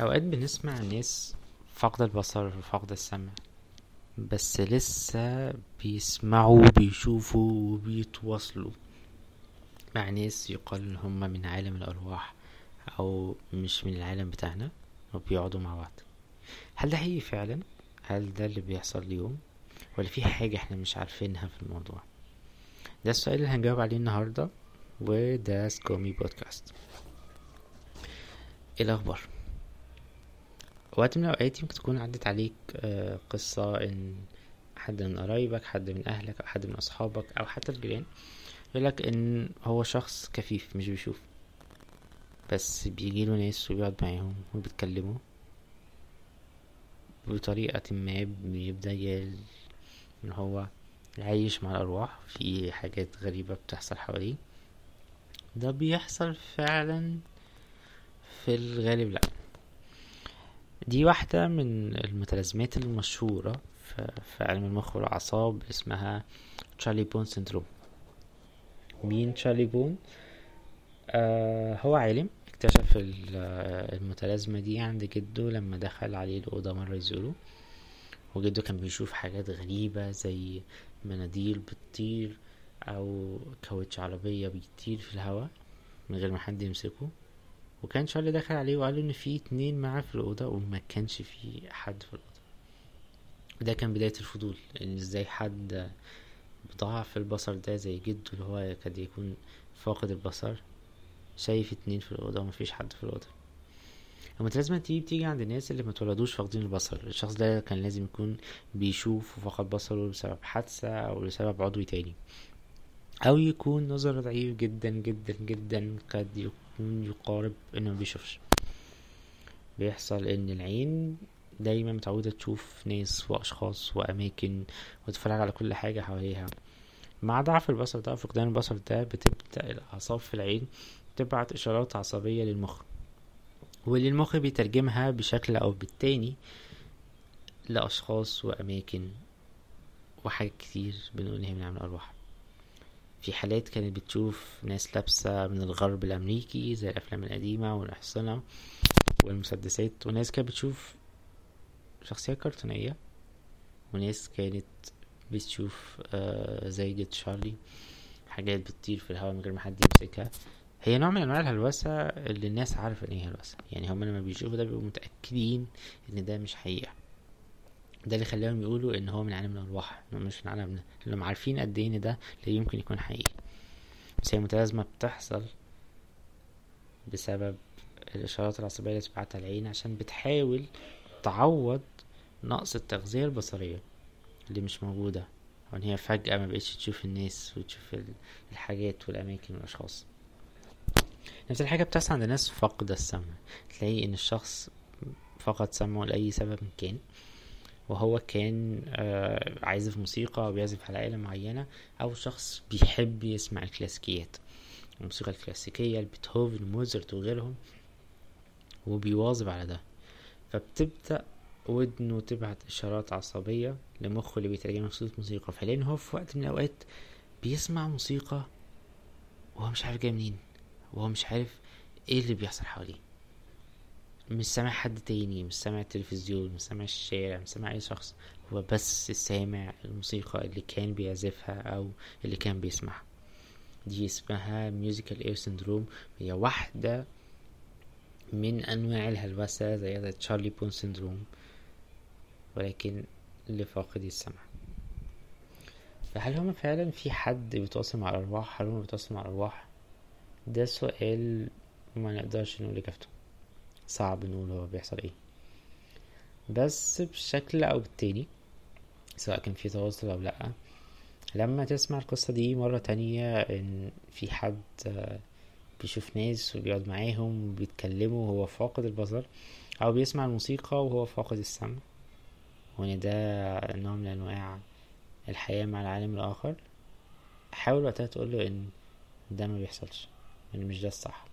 أوقات بنسمع ناس فقد البصر وفقد السمع بس لسه بيسمعوا بيشوفوا وبيتواصلوا مع ناس يقال إن هم من عالم الأرواح أو مش من العالم بتاعنا وبيقعدوا مع بعض. هل ده حقيقي فعلا؟ هل ده اللي بيحصل اليوم؟ ولا في حاجة إحنا مش عارفينها في الموضوع؟ ده السؤال اللي هنجاوب عليه النهاردة وده سكومي بودكاست إيه الأخبار؟ وقت من الأوقات يمكن تكون عدت عليك آه، قصة إن حد من قرايبك حد من أهلك أو حد من أصحابك أو حتى الجيران يقولك إن هو شخص كفيف مش بيشوف. بس بيجيله ناس وبيقعد معاهم وبيتكلموا بطريقة ما بيبدأ إن هو عايش مع الأرواح في حاجات غريبة بتحصل حواليه. ده بيحصل فعلا في الغالب لأ. دي واحدة من المتلازمات المشهورة في علم المخ والأعصاب اسمها تشارلي بون syndrome مين تشارلي بون آه هو عالم. اكتشف المتلازمة دي عند جده لما دخل عليه الأوضة مرة يزوره. وجده كان بيشوف حاجات غريبة زي مناديل بتطير أو كاوتش عربية بيطير في الهواء من غير ما حد يمسكه. وكان شارلي دخل عليه وقال إن في اتنين معاه في الأوضة وما كانش في حد في الأوضة. وده كان بداية الفضول إن إزاي حد بضعف البصر ده زي جده اللي هو قد يكون فاقد البصر شايف اتنين في الأوضة ومفيش حد في الأوضة. المتلازمة دي بتيجي عند الناس اللي متولدوش فاقدين البصر. الشخص ده كان لازم يكون بيشوف وفقد بصره بسبب حادثة أو لسبب عضوي تاني. أو يكون نظره ضعيف جدا جدا جدا قد يكون يقارب إنه مبيشوفش بيحصل إن العين دايما متعودة تشوف ناس وأشخاص وأماكن وتتفرج على كل حاجة حواليها. مع ضعف البصر ده فقدان البصر ده بتبدأ الأعصاب في العين تبعت إشارات عصبية للمخ. واللي المخ بيترجمها بشكل أو بالتاني لأشخاص وأماكن وحاجات كتير بنقول هي من عمل الأرواح. في حالات كانت بتشوف ناس لابسة من الغرب الأمريكي زي الأفلام القديمة والأحصنة والمسدسات وناس كانت بتشوف شخصيات كرتونية وناس كانت بتشوف آه زي جد شارلي حاجات بتطير في الهواء من غير ما حد يمسكها. هي نوع من أنواع الهلوسة اللي الناس عارفة إن هي هلوسة يعني هم لما بيشوفوا ده بيبقوا متأكدين إن ده مش حقيقة. ده اللي خلاهم يقولوا إن هو من عالم الأرواح مش من عالمنا لانهم عارفين قد إيه إن ده لا يمكن يكون حقيقي. بس هي متلازمة بتحصل بسبب الإشارات العصبية اللي بتبعتها العين عشان بتحاول تعوض نقص التغذية البصرية اللي مش موجودة أو ان هي فجأة ما بقتش تشوف الناس وتشوف الحاجات والأماكن والأشخاص. نفس الحاجة بتحصل عند ناس فقد السمع. تلاقي إن الشخص فقد سمعه لأي سبب كان. وهو كان آه، عازف موسيقى أو بيعزف على آلة معينة أو شخص بيحب يسمع الكلاسيكيات الموسيقى الكلاسيكية لبيتهوفن وموزرت وغيرهم وبيواظب على ده. فبتبدأ ودنه تبعت إشارات عصبية لمخه اللي بيترجمها صوت موسيقى. فلأن هو في وقت من الأوقات بيسمع موسيقى وهو مش عارف جاي منين وهو مش عارف إيه اللي بيحصل حواليه. مش سامع حد تاني مش سامع التلفزيون مش سامع الشارع مش سامع أي شخص. هو بس سامع الموسيقى اللي كان بيعزفها أو اللي كان بيسمعها. دي اسمها musical ear syndrome هي واحدة من أنواع الهلوسة زي تشارلي بون syndrome ولكن لفاقدي السمع. فهل هما فعلا في حد بيتواصل مع الأرواح؟ هل هما بيتواصلوا مع الأرواح؟ ده سؤال ما نقدرش نقول إجابته. صعب نقول هو بيحصل إيه. بس بشكل أو بالتاني سواء كان في تواصل أو لأ لما تسمع القصة دي مرة تانية إن في حد بيشوف ناس وبيقعد معاهم وبيتكلموا وهو فاقد البصر أو بيسمع الموسيقى وهو فاقد السمع. وإن ده نوع من أنواع الحياة مع العالم الآخر حاول وقتها تقوله إن ده ما بيحصلش إن مش ده الصح.